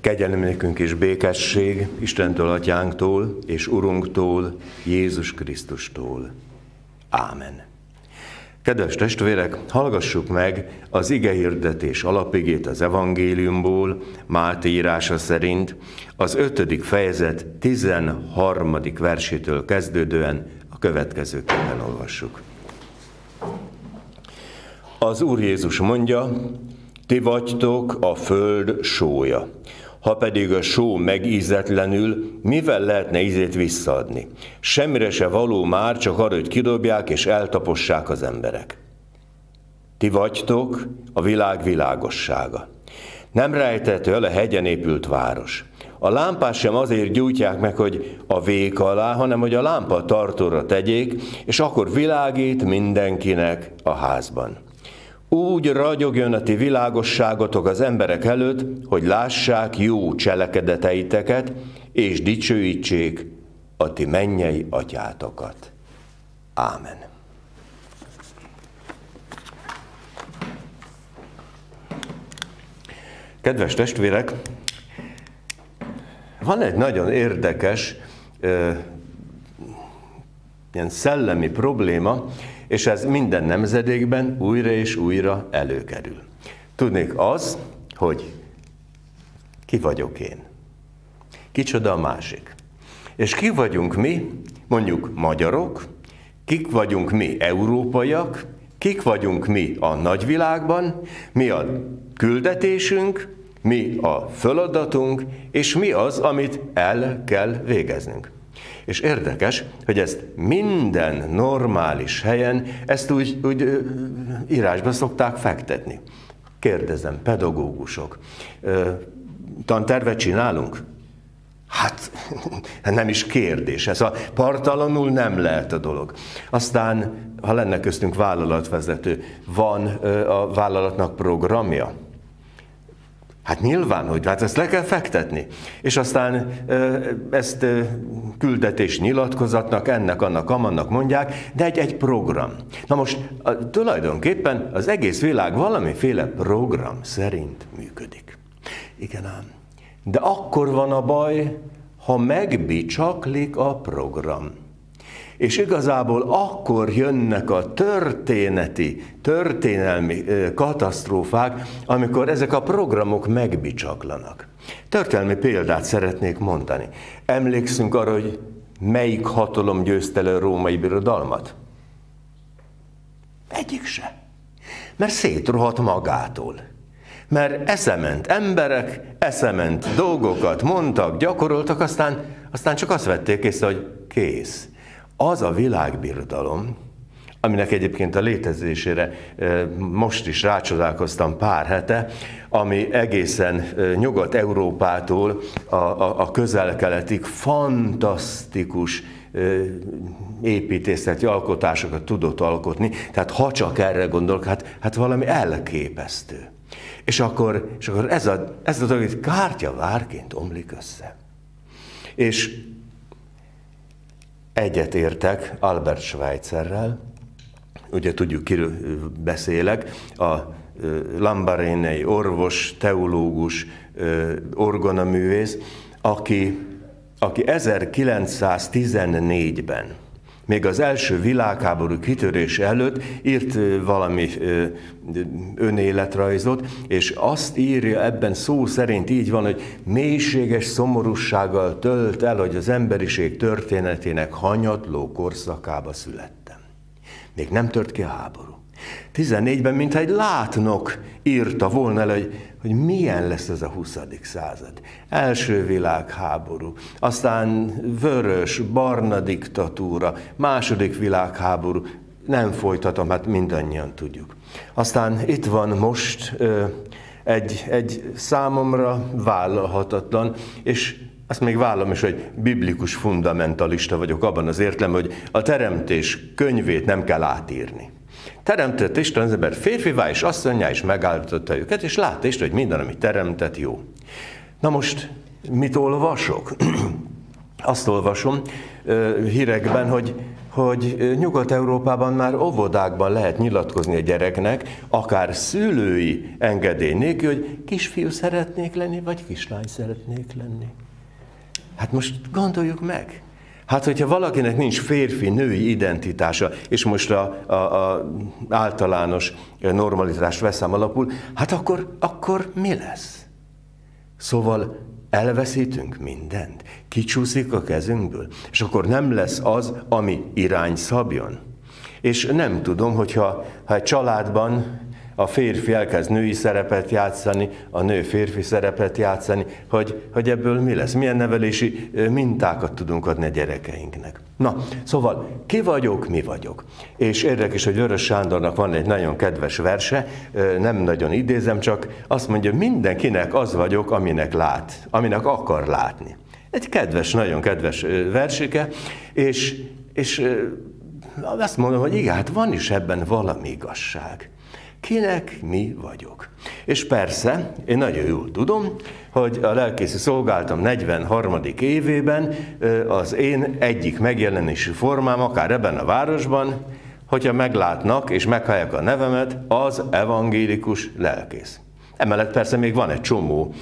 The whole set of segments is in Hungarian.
Kegyelem nékünk és békesség Istentől, Atyánktól és Urunktól, Jézus Krisztustól. Ámen. Kedves testvérek, hallgassuk meg az ige hirdetés alapigét az evangéliumból, Máté írása szerint, az ötödik fejezet 13. versétől kezdődően a következőképpen olvassuk. Az Úr Jézus mondja, ti vagytok a föld sója. Ha pedig a só megízetlenül, mivel lehetne ízét visszaadni? Semmire se való már, csak arra, hogy kidobják és eltapossák az emberek. Ti vagytok a világ világossága. Nem rejtető el a hegyen épült város. A lámpát sem azért gyújtják meg, hogy a vék alá, hanem hogy a lámpa tartóra tegyék, és akkor világít mindenkinek a házban. Úgy ragyogjon a ti világosságotok az emberek előtt, hogy lássák jó cselekedeteiteket, és dicsőítsék a ti mennyei atyátokat. Ámen. Kedves testvérek, van egy nagyon érdekes ilyen szellemi probléma, és ez minden nemzedékben újra és újra előkerül. Tudnék az, hogy ki vagyok én. Kicsoda a másik. És ki vagyunk mi, mondjuk magyarok, kik vagyunk mi európaiak, kik vagyunk mi a nagyvilágban, mi a küldetésünk, mi a feladatunk, és mi az, amit el kell végeznünk. És érdekes, hogy ezt minden normális helyen, ezt úgy, úgy írásba szokták fektetni. Kérdezem, pedagógusok, tantervet csinálunk? Hát nem is kérdés, ez a partalanul nem lehet a dolog. Aztán, ha lenne köztünk vállalatvezető, van a vállalatnak programja? Hát nyilván, hogy hát ezt le kell fektetni. És aztán ezt küldetés nyilatkozatnak, ennek, annak, amannak mondják, de egy, egy program. Na most tulajdonképpen az egész világ valamiféle program szerint működik. Igen ám. De akkor van a baj, ha megbicsaklik a program. És igazából akkor jönnek a történeti, történelmi katasztrófák, amikor ezek a programok megbicsaklanak. Történelmi példát szeretnék mondani. Emlékszünk arra, hogy melyik hatalom győzte le a római birodalmat? Egyik se. Mert szétrohadt magától. Mert eszement emberek, eszement dolgokat mondtak, gyakoroltak, aztán, aztán csak azt vették észre, hogy kész az a világbirodalom, aminek egyébként a létezésére most is rácsodálkoztam pár hete, ami egészen Nyugat-Európától a, a, a közel-keletig fantasztikus építészeti alkotásokat tudott alkotni, tehát ha csak erre gondolok, hát, hát valami elképesztő. És akkor, és akkor ez a, ez a dolog kártyavárként omlik össze. És egyetértek Albert Schweitzerrel, ugye tudjuk, kiről beszélek, a Lambarénei orvos, teológus, orgonaművész, aki, aki 1914-ben még az első világháború kitörése előtt írt valami önéletrajzot, és azt írja ebben szó szerint így van, hogy mélységes szomorúsággal tölt el, hogy az emberiség történetének hanyatló korszakába születtem. Még nem tört ki a háború. 14-ben, mintha egy látnok írta volna el, hogy, hogy milyen lesz ez a 20. század. Első világháború, aztán vörös, barna diktatúra, második világháború, nem folytatom, hát mindannyian tudjuk. Aztán itt van most egy, egy számomra vállalhatatlan, és azt még vállom is, hogy biblikus fundamentalista vagyok abban az értelemben, hogy a teremtés könyvét nem kell átírni. Teremtett Isten az ember férfivá és asszonyá, és megállította őket, és látta Isten, hogy minden, amit teremtett, jó. Na most mit olvasok? Azt olvasom hírekben, hogy hogy Nyugat-Európában már óvodákban lehet nyilatkozni a gyereknek, akár szülői engedély nélkül, hogy kisfiú szeretnék lenni, vagy kislány szeretnék lenni. Hát most gondoljuk meg. Hát, hogyha valakinek nincs férfi-női identitása, és most a, a, a általános normalitást veszem alapul, hát akkor, akkor mi lesz? Szóval elveszítünk mindent, kicsúszik a kezünkből, és akkor nem lesz az, ami irány szabjon. És nem tudom, hogyha ha egy családban a férfi elkezd női szerepet játszani, a nő férfi szerepet játszani, hogy, hogy ebből mi lesz, milyen nevelési mintákat tudunk adni a gyerekeinknek. Na, szóval ki vagyok, mi vagyok. És érdekes, hogy Vörös Sándornak van egy nagyon kedves verse, nem nagyon idézem, csak azt mondja, mindenkinek az vagyok, aminek lát, aminek akar látni. Egy kedves, nagyon kedves versike, és, és azt mondom, hogy igen, hát van is ebben valami igazság. Kinek mi vagyok. És persze, én nagyon jól tudom, hogy a lelkészi szolgáltam 43. évében az én egyik megjelenési formám, akár ebben a városban, hogyha meglátnak és meghallják a nevemet, az evangélikus lelkész. Emellett persze még van egy csomó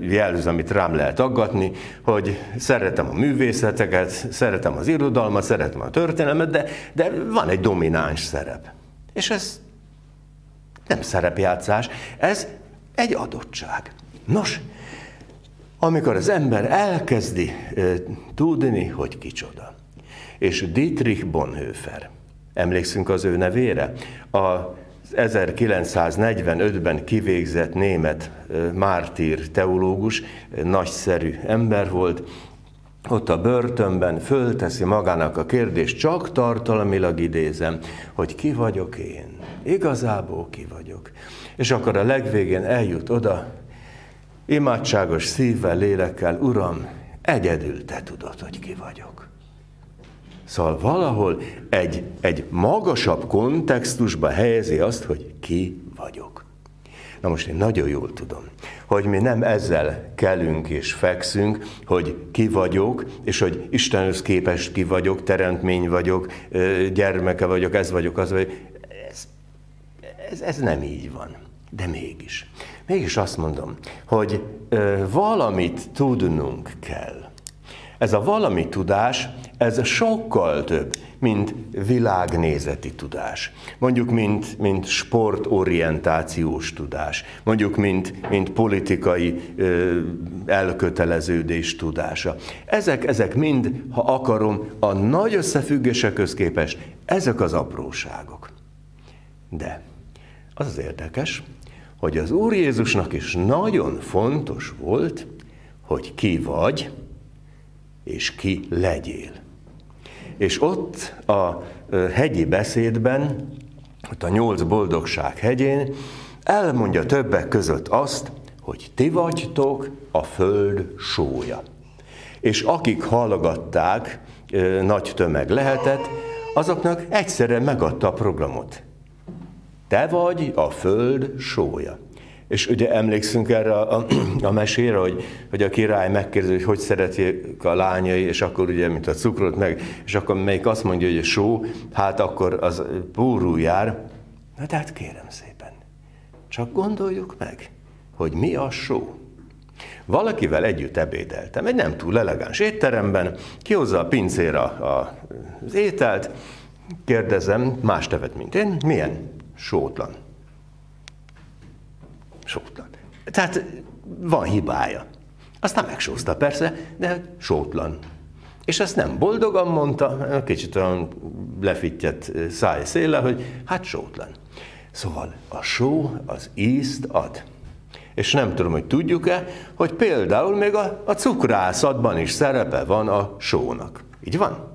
jelző, amit rám lehet aggatni, hogy szeretem a művészeteket, szeretem az irodalmat, szeretem a történelmet, de, de van egy domináns szerep. És ez nem szerepjátszás, ez egy adottság. Nos, amikor az ember elkezdi e, tudni, hogy kicsoda, és Dietrich Bonhoeffer, emlékszünk az ő nevére, a 1945-ben kivégzett német mártír teológus, nagyszerű ember volt, ott a börtönben fölteszi magának a kérdést, csak tartalmilag idézem, hogy ki vagyok én. Igazából ki vagyok. És akkor a legvégén eljut oda, imádságos szívvel, lélekkel, Uram, egyedül te tudod, hogy ki vagyok. Szóval valahol egy, egy magasabb kontextusba helyezi azt, hogy ki vagyok. Na most én nagyon jól tudom, hogy mi nem ezzel kelünk és fekszünk, hogy ki vagyok, és hogy Istenhöz képest ki vagyok, teremtmény vagyok, gyermeke vagyok, ez vagyok, az vagyok. Ez, ez nem így van, de mégis. Mégis azt mondom, hogy valamit tudnunk kell. Ez a valami tudás, ez sokkal több, mint világnézeti tudás. Mondjuk, mint, mint sportorientációs tudás. Mondjuk, mint, mint politikai ö, elköteleződés tudása. Ezek, ezek mind, ha akarom, a nagy összefüggésekhez képest, ezek az apróságok. De az az érdekes, hogy az Úr Jézusnak is nagyon fontos volt, hogy ki vagy, és ki legyél. És ott a hegyi beszédben, ott a nyolc boldogság hegyén elmondja többek között azt, hogy ti vagytok a föld sója. És akik hallgatták, nagy tömeg lehetett, azoknak egyszerre megadta a programot. Te vagy a föld sója. És ugye emlékszünk erre a, a, mesére, hogy, hogy a király megkérdezi, hogy hogy szeretik a lányai, és akkor ugye, mint a cukrot meg, és akkor melyik azt mondja, hogy a só, hát akkor az púrú jár. Na tehát kérem szépen, csak gondoljuk meg, hogy mi a só. Valakivel együtt ebédeltem, egy nem túl elegáns étteremben, kihozza a pincér a, a, az ételt, kérdezem, más tevet, mint én, milyen? Sótlan. Sótlan. Tehát van hibája. Aztán megsózta persze, de sótlan. És ezt nem boldogan mondta, kicsit olyan lefittyett száj széle, hogy hát sótlan. Szóval a só az ízt ad. És nem tudom, hogy tudjuk-e, hogy például még a, a cukrászatban is szerepe van a sónak. Így van?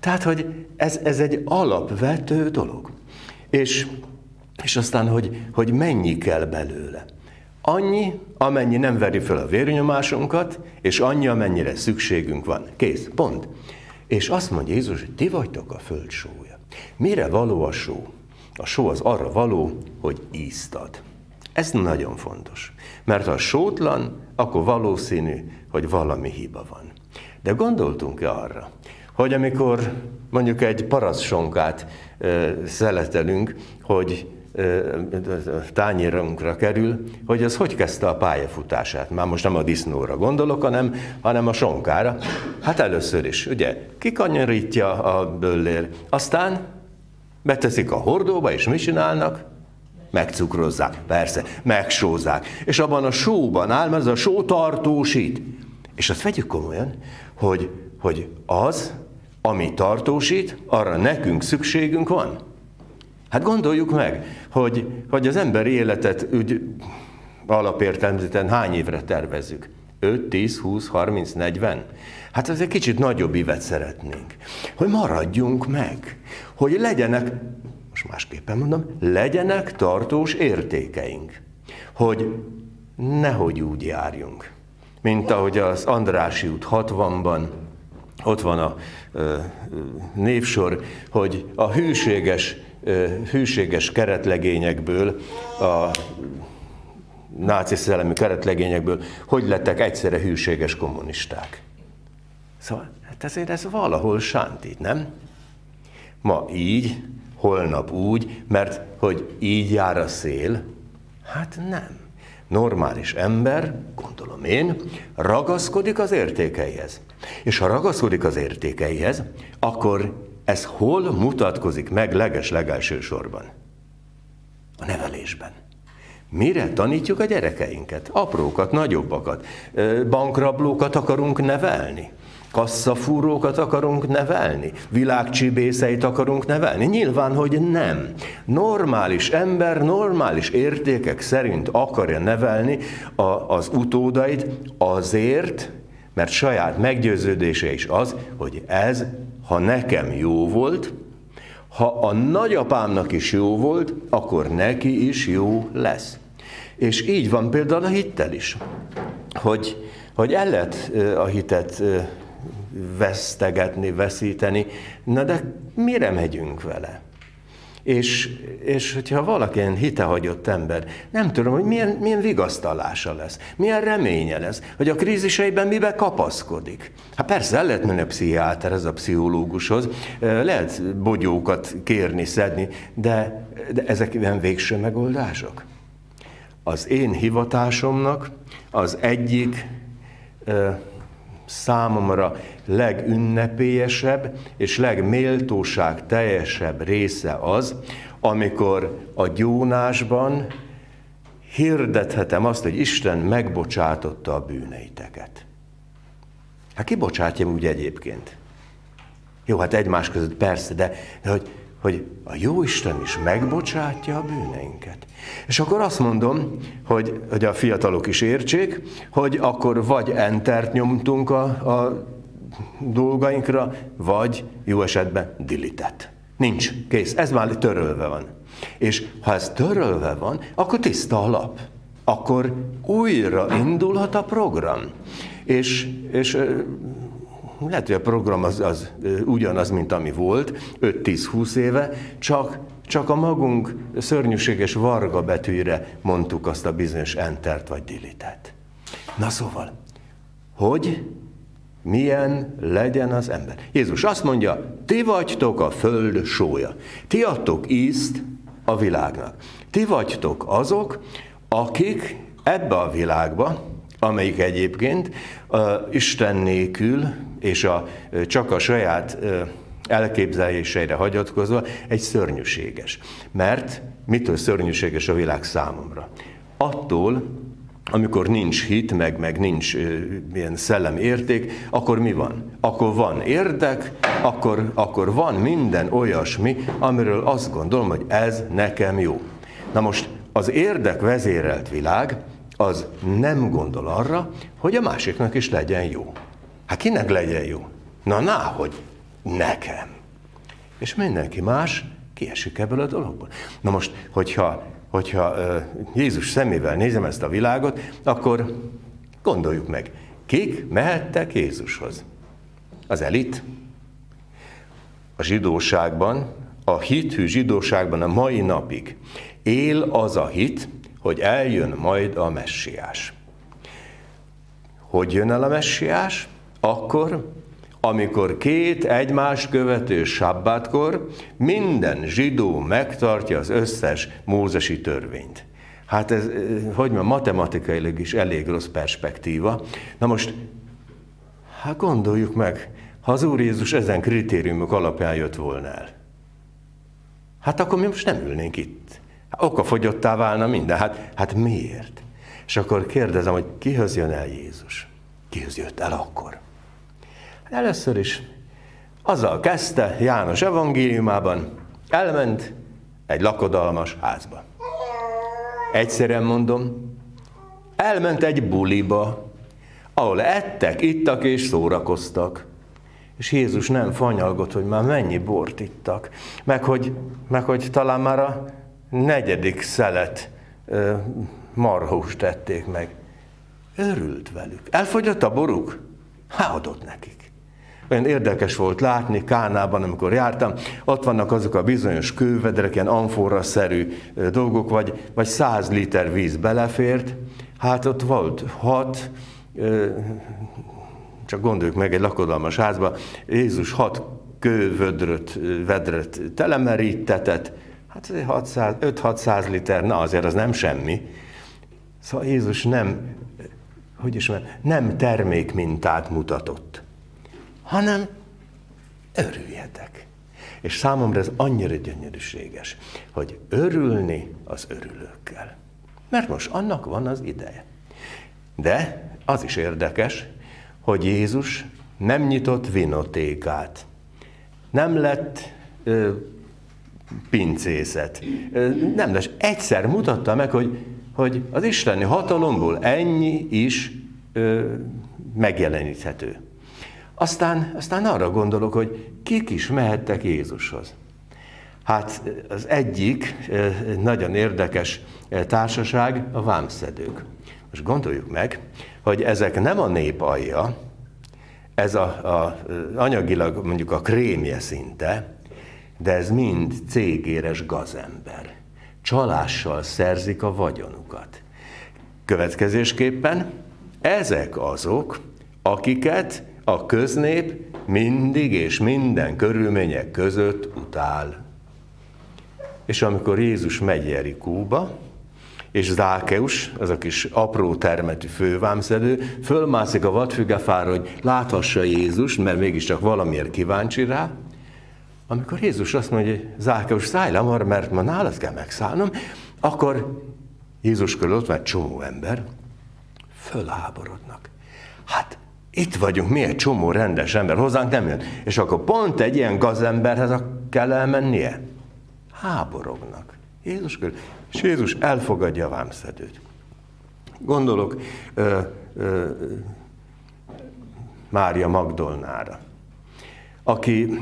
Tehát, hogy ez, ez egy alapvető dolog. És és aztán, hogy, hogy mennyi kell belőle. Annyi, amennyi nem veri föl a vérnyomásunkat, és annyi, amennyire szükségünk van. Kész, pont. És azt mondja Jézus, hogy ti vagytok a föld sója. Mire való a só? A só az arra való, hogy ízt ad. Ez nagyon fontos. Mert ha sótlan, akkor valószínű, hogy valami hiba van. De gondoltunk-e arra, hogy amikor mondjuk egy paraszsonkát szeletelünk, hogy tányérunkra kerül, hogy az hogy kezdte a pályafutását. Már most nem a disznóra gondolok, hanem, hanem a sonkára. Hát először is, ugye, kikanyarítja a böllér, aztán beteszik a hordóba, és mit csinálnak? Megcukrozzák, persze, megsózzák. És abban a sóban áll, mert ez a só tartósít. És azt vegyük komolyan, hogy, hogy az, ami tartósít, arra nekünk szükségünk van. Hát gondoljuk meg, hogy, hogy az emberi életet úgy alapértelmezeten hány évre tervezzük? 5, 10, 20, 30, 40? Hát egy kicsit nagyobb ívet szeretnénk. Hogy maradjunk meg, hogy legyenek, most másképpen mondom, legyenek tartós értékeink. Hogy nehogy úgy járjunk, mint ahogy az Andrási út 60-ban, ott van a ö, névsor, hogy a hűséges hűséges keretlegényekből, a náci szellemű keretlegényekből, hogy lettek egyszerre hűséges kommunisták. Szóval hát ezért ez valahol sántít, nem? Ma így, holnap úgy, mert hogy így jár a szél, hát nem. Normális ember, gondolom én, ragaszkodik az értékeihez. És ha ragaszkodik az értékeihez, akkor ez hol mutatkozik meg leges legelső sorban? A nevelésben. Mire tanítjuk a gyerekeinket? Aprókat, nagyobbakat. Bankrablókat akarunk nevelni? Kasszafúrókat akarunk nevelni? Világcsibészeit akarunk nevelni? Nyilván, hogy nem. Normális ember, normális értékek szerint akarja nevelni a, az utódait azért, mert saját meggyőződése is az, hogy ez ha nekem jó volt, ha a nagyapámnak is jó volt, akkor neki is jó lesz. És így van például a hittel is, hogy, hogy el lehet a hitet vesztegetni, veszíteni, na de mire megyünk vele? És, és hogyha valaki ilyen hitehagyott ember, nem tudom, hogy milyen, milyen vigasztalása lesz, milyen reménye lesz, hogy a kríziseiben mibe kapaszkodik. Hát persze el lehet menni a pszichiáter, ez a pszichológushoz, lehet bogyókat kérni, szedni, de, de ezek ilyen végső megoldások. Az én hivatásomnak az egyik számomra legünnepélyesebb és legméltóság teljesebb része az, amikor a gyónásban hirdethetem azt, hogy Isten megbocsátotta a bűneiteket. Hát ki bocsátja úgy egyébként? Jó, hát egymás között persze, de, de hogy hogy a jó Isten is megbocsátja a bűneinket. És akkor azt mondom, hogy, hogy a fiatalok is értsék, hogy akkor vagy entert nyomtunk a, a dolgainkra, vagy jó esetben dilitet. Nincs, kész, ez már törölve van. És ha ez törölve van, akkor tiszta a lap. Akkor újra indulhat a program. És, és lehet, hogy a program az, az ugyanaz, mint ami volt, 5-10-20 éve, csak, csak a magunk szörnyűséges varga betűre mondtuk azt a bizonyos entert vagy dilitet. Na szóval, hogy milyen legyen az ember. Jézus azt mondja, ti vagytok a föld sója. Ti adtok ízt a világnak. Ti vagytok azok, akik ebbe a világba, amelyik egyébként uh, Isten nélkül és a, csak a saját elképzeléseire hagyatkozva egy szörnyűséges. Mert mitől szörnyűséges a világ számomra? Attól, amikor nincs hit, meg, meg nincs ilyen szellem érték, akkor mi van? Akkor van érdek, akkor, akkor van minden olyasmi, amiről azt gondolom, hogy ez nekem jó. Na most az érdek vezérelt világ, az nem gondol arra, hogy a másiknak is legyen jó. Hát kinek legyen jó? Na, na, hogy nekem. És mindenki más kiesik ebből a dologból. Na most, hogyha, hogyha Jézus szemével nézem ezt a világot, akkor gondoljuk meg, kik mehettek Jézushoz? Az elit? A zsidóságban, a hithű zsidóságban a mai napig él az a hit, hogy eljön majd a messiás. Hogy jön el a messiás? Akkor, amikor két egymás követő sabbátkor minden zsidó megtartja az összes mózesi törvényt. Hát ez, hogy mondjam, matematikailag is elég rossz perspektíva. Na most, hát gondoljuk meg, ha az Úr Jézus ezen kritériumok alapján jött volna el. Hát akkor mi most nem ülnénk itt. Hát okafogyottá válna minden. Hát, hát miért? És akkor kérdezem, hogy kihöz jön el Jézus? Kihöz jött el akkor? Először is azzal kezdte János evangéliumában, elment egy lakodalmas házba. Egyszerűen mondom, elment egy buliba, ahol ettek, ittak és szórakoztak. És Jézus nem fanyalgott, hogy már mennyi bort ittak, meg hogy, meg hogy talán már a negyedik szelet marhúst tették meg. Örült velük. Elfogyott a boruk? Há, adott nekik. Olyan érdekes volt látni Kánában, amikor jártam, ott vannak azok a bizonyos kővedrek, ilyen amforra-szerű dolgok, vagy, vagy száz liter víz belefért, hát ott volt hat, csak gondoljuk meg egy lakodalmas házba, Jézus hat kővödröt, vedret telemerítetett, hát 5-600 liter, na azért az nem semmi. Szóval Jézus nem, hogy is mondjam, nem termékmintát mutatott hanem örüljetek. És számomra ez annyira gyönyörűséges, hogy örülni az örülőkkel. Mert most annak van az ideje. De az is érdekes, hogy Jézus nem nyitott vinotékát. Nem lett ö, pincészet. Ö, nem, de egyszer mutatta meg, hogy, hogy az isteni hatalomból ennyi is ö, megjeleníthető. Aztán, aztán arra gondolok, hogy kik is mehettek Jézushoz. Hát az egyik nagyon érdekes társaság a vámszedők. Most gondoljuk meg, hogy ezek nem a nép alja, ez a, a, anyagilag mondjuk a krémje szinte, de ez mind cégéres gazember. Csalással szerzik a vagyonukat. Következésképpen ezek azok, akiket a köznép mindig és minden körülmények között utál. És amikor Jézus megy Jerikóba, és Zákeus, az a kis apró termetű fővámszedő, fölmászik a vadfügefára, hogy láthassa Jézus, mert mégiscsak valamiért kíváncsi rá, amikor Jézus azt mondja, hogy Zákeus, szállj le marra, mert ma nálad kell megszállnom, akkor Jézus körül ott van egy csomó ember, fölháborodnak. Hát itt vagyunk, mi egy csomó rendes ember, hozzánk nem jön. És akkor pont egy ilyen gazemberhez kell elmennie. Háborognak. Jézus körül. És Jézus elfogadja a vámszedőt. Gondolok ö, ö, Mária Magdolnára, aki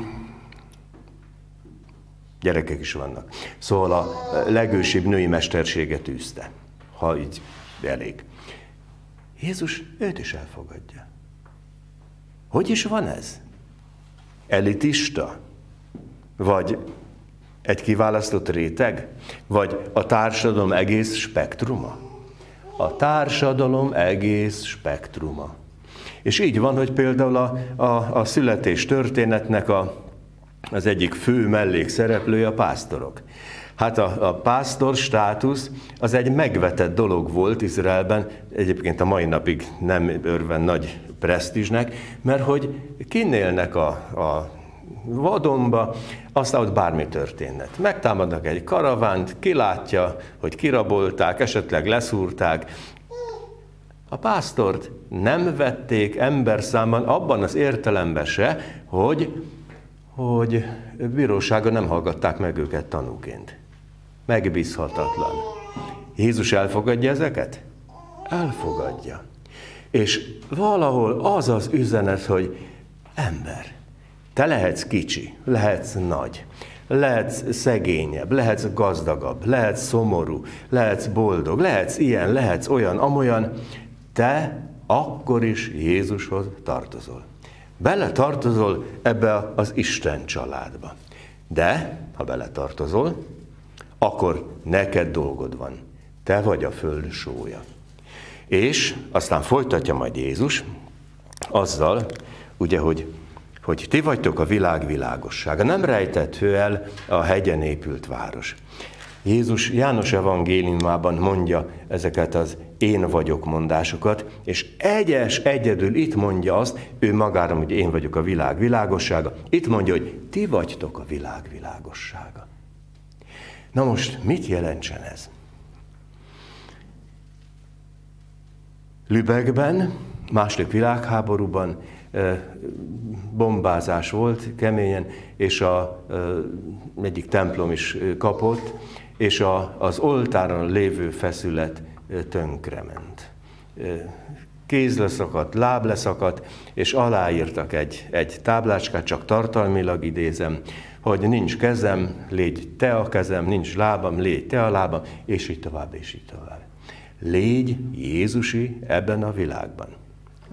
gyerekek is vannak. Szóval a legősibb női mesterséget űzte, ha így elég. Jézus őt is elfogadja. Hogy is van ez? Elitista? Vagy egy kiválasztott réteg? Vagy a társadalom egész spektruma? A társadalom egész spektruma. És így van, hogy például a, a, a születés történetnek a, az egyik fő mellékszereplője a pásztorok. Hát a, a pásztor státusz az egy megvetett dolog volt Izraelben, egyébként a mai napig nem örven nagy presztízsnek, mert hogy kinélnek a, a vadonba, aztán ott bármi történhet. Megtámadnak egy karavánt, kilátja, hogy kirabolták, esetleg leszúrták. A pásztort nem vették ember számban abban az értelemben se, hogy, hogy bíróságon nem hallgatták meg őket tanúként megbízhatatlan. Jézus elfogadja ezeket? Elfogadja. És valahol az az üzenet, hogy ember, te lehetsz kicsi, lehetsz nagy, lehetsz szegényebb, lehetsz gazdagabb, lehetsz szomorú, lehetsz boldog, lehetsz ilyen, lehetsz olyan, amolyan, te akkor is Jézushoz tartozol. Bele tartozol ebbe az Isten családba. De, ha bele tartozol, akkor neked dolgod van. Te vagy a föld sója. És aztán folytatja majd Jézus azzal, ugye, hogy hogy ti vagytok a világ világossága. Nem rejthető el a hegyen épült város. Jézus János evangéliumában mondja ezeket az én vagyok mondásokat, és egyes, egyedül itt mondja azt, ő magára, hogy én vagyok a világ világossága, itt mondja, hogy ti vagytok a világ világossága. Na most mit jelentsen ez? Lübeckben, második világháborúban bombázás volt keményen, és a, egyik templom is kapott, és a, az oltáron lévő feszület tönkrement. Kéz leszakadt, láb leszakadt, és aláírtak egy, egy táblácskát, csak tartalmilag idézem, hogy nincs kezem, légy te a kezem, nincs lábam, légy te a lábam, és így tovább, és így tovább. Légy Jézusi ebben a világban.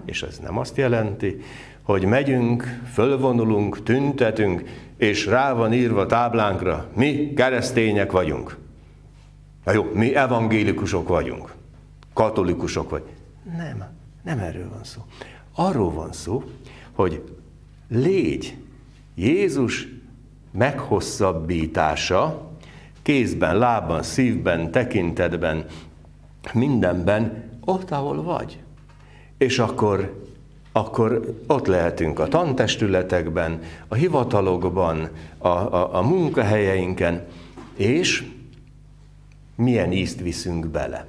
És ez nem azt jelenti, hogy megyünk, fölvonulunk, tüntetünk, és rá van írva táblánkra, mi keresztények vagyunk. Na jó, mi evangélikusok vagyunk, katolikusok vagy. Nem, nem erről van szó. Arról van szó, hogy légy Jézus meghosszabbítása kézben, lábban, szívben, tekintetben, mindenben, ott, ahol vagy. És akkor, akkor ott lehetünk a tantestületekben, a hivatalokban, a, a, a munkahelyeinken, és milyen ízt viszünk bele.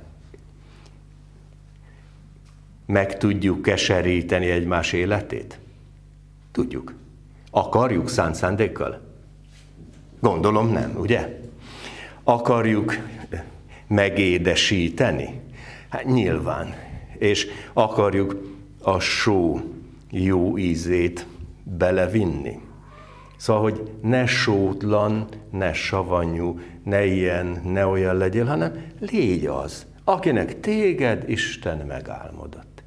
Meg tudjuk keseríteni egymás életét? Tudjuk. Akarjuk szánt szándékkal? Gondolom nem, ugye? Akarjuk megédesíteni? Hát nyilván. És akarjuk a só jó ízét belevinni. Szóval, hogy ne sótlan, ne savanyú, ne ilyen, ne olyan legyél, hanem légy az, akinek téged Isten megálmodott.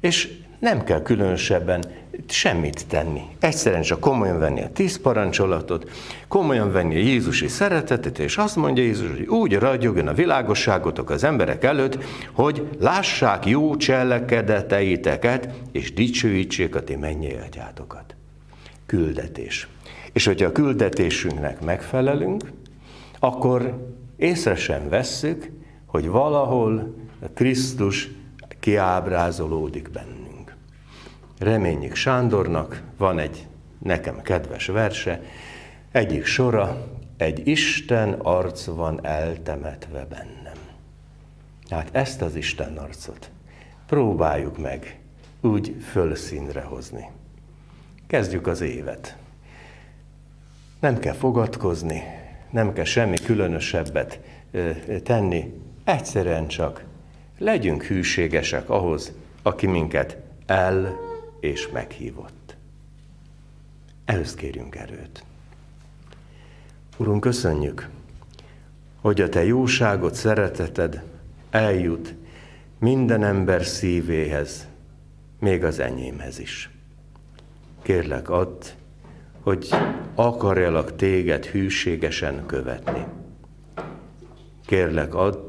És nem kell különösebben semmit tenni. Egyszerűen csak komolyan venni a tíz parancsolatot, komolyan venni a Jézusi szeretetet, és azt mondja Jézus, hogy úgy ragyogjon a világosságotok az emberek előtt, hogy lássák jó cselekedeteiteket, és dicsőítsék a ti mennyi atyátokat. Küldetés. És hogyha a küldetésünknek megfelelünk, akkor észre sem vesszük, hogy valahol Krisztus kiábrázolódik bennünk. Reményik Sándornak van egy nekem kedves verse, egyik sora, egy Isten arc van eltemetve bennem. Hát ezt az Isten arcot próbáljuk meg úgy fölszínre hozni. Kezdjük az évet. Nem kell fogadkozni, nem kell semmi különösebbet tenni, egyszerűen csak legyünk hűségesek ahhoz, aki minket el és meghívott. Először kérjünk erőt. Urunk, köszönjük, hogy a Te jóságot, szereteted eljut minden ember szívéhez, még az enyémhez is. Kérlek, add, hogy akarjalak téged hűségesen követni. Kérlek, add,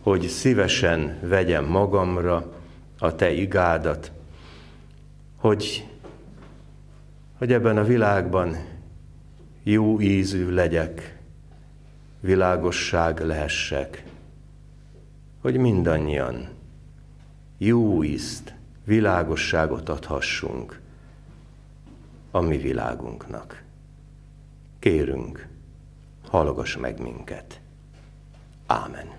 hogy szívesen vegyem magamra a te igádat, hogy, hogy ebben a világban jó ízű legyek, világosság lehessek, hogy mindannyian jó ízt, világosságot adhassunk a mi világunknak. Kérünk, hallgass meg minket. Ámen.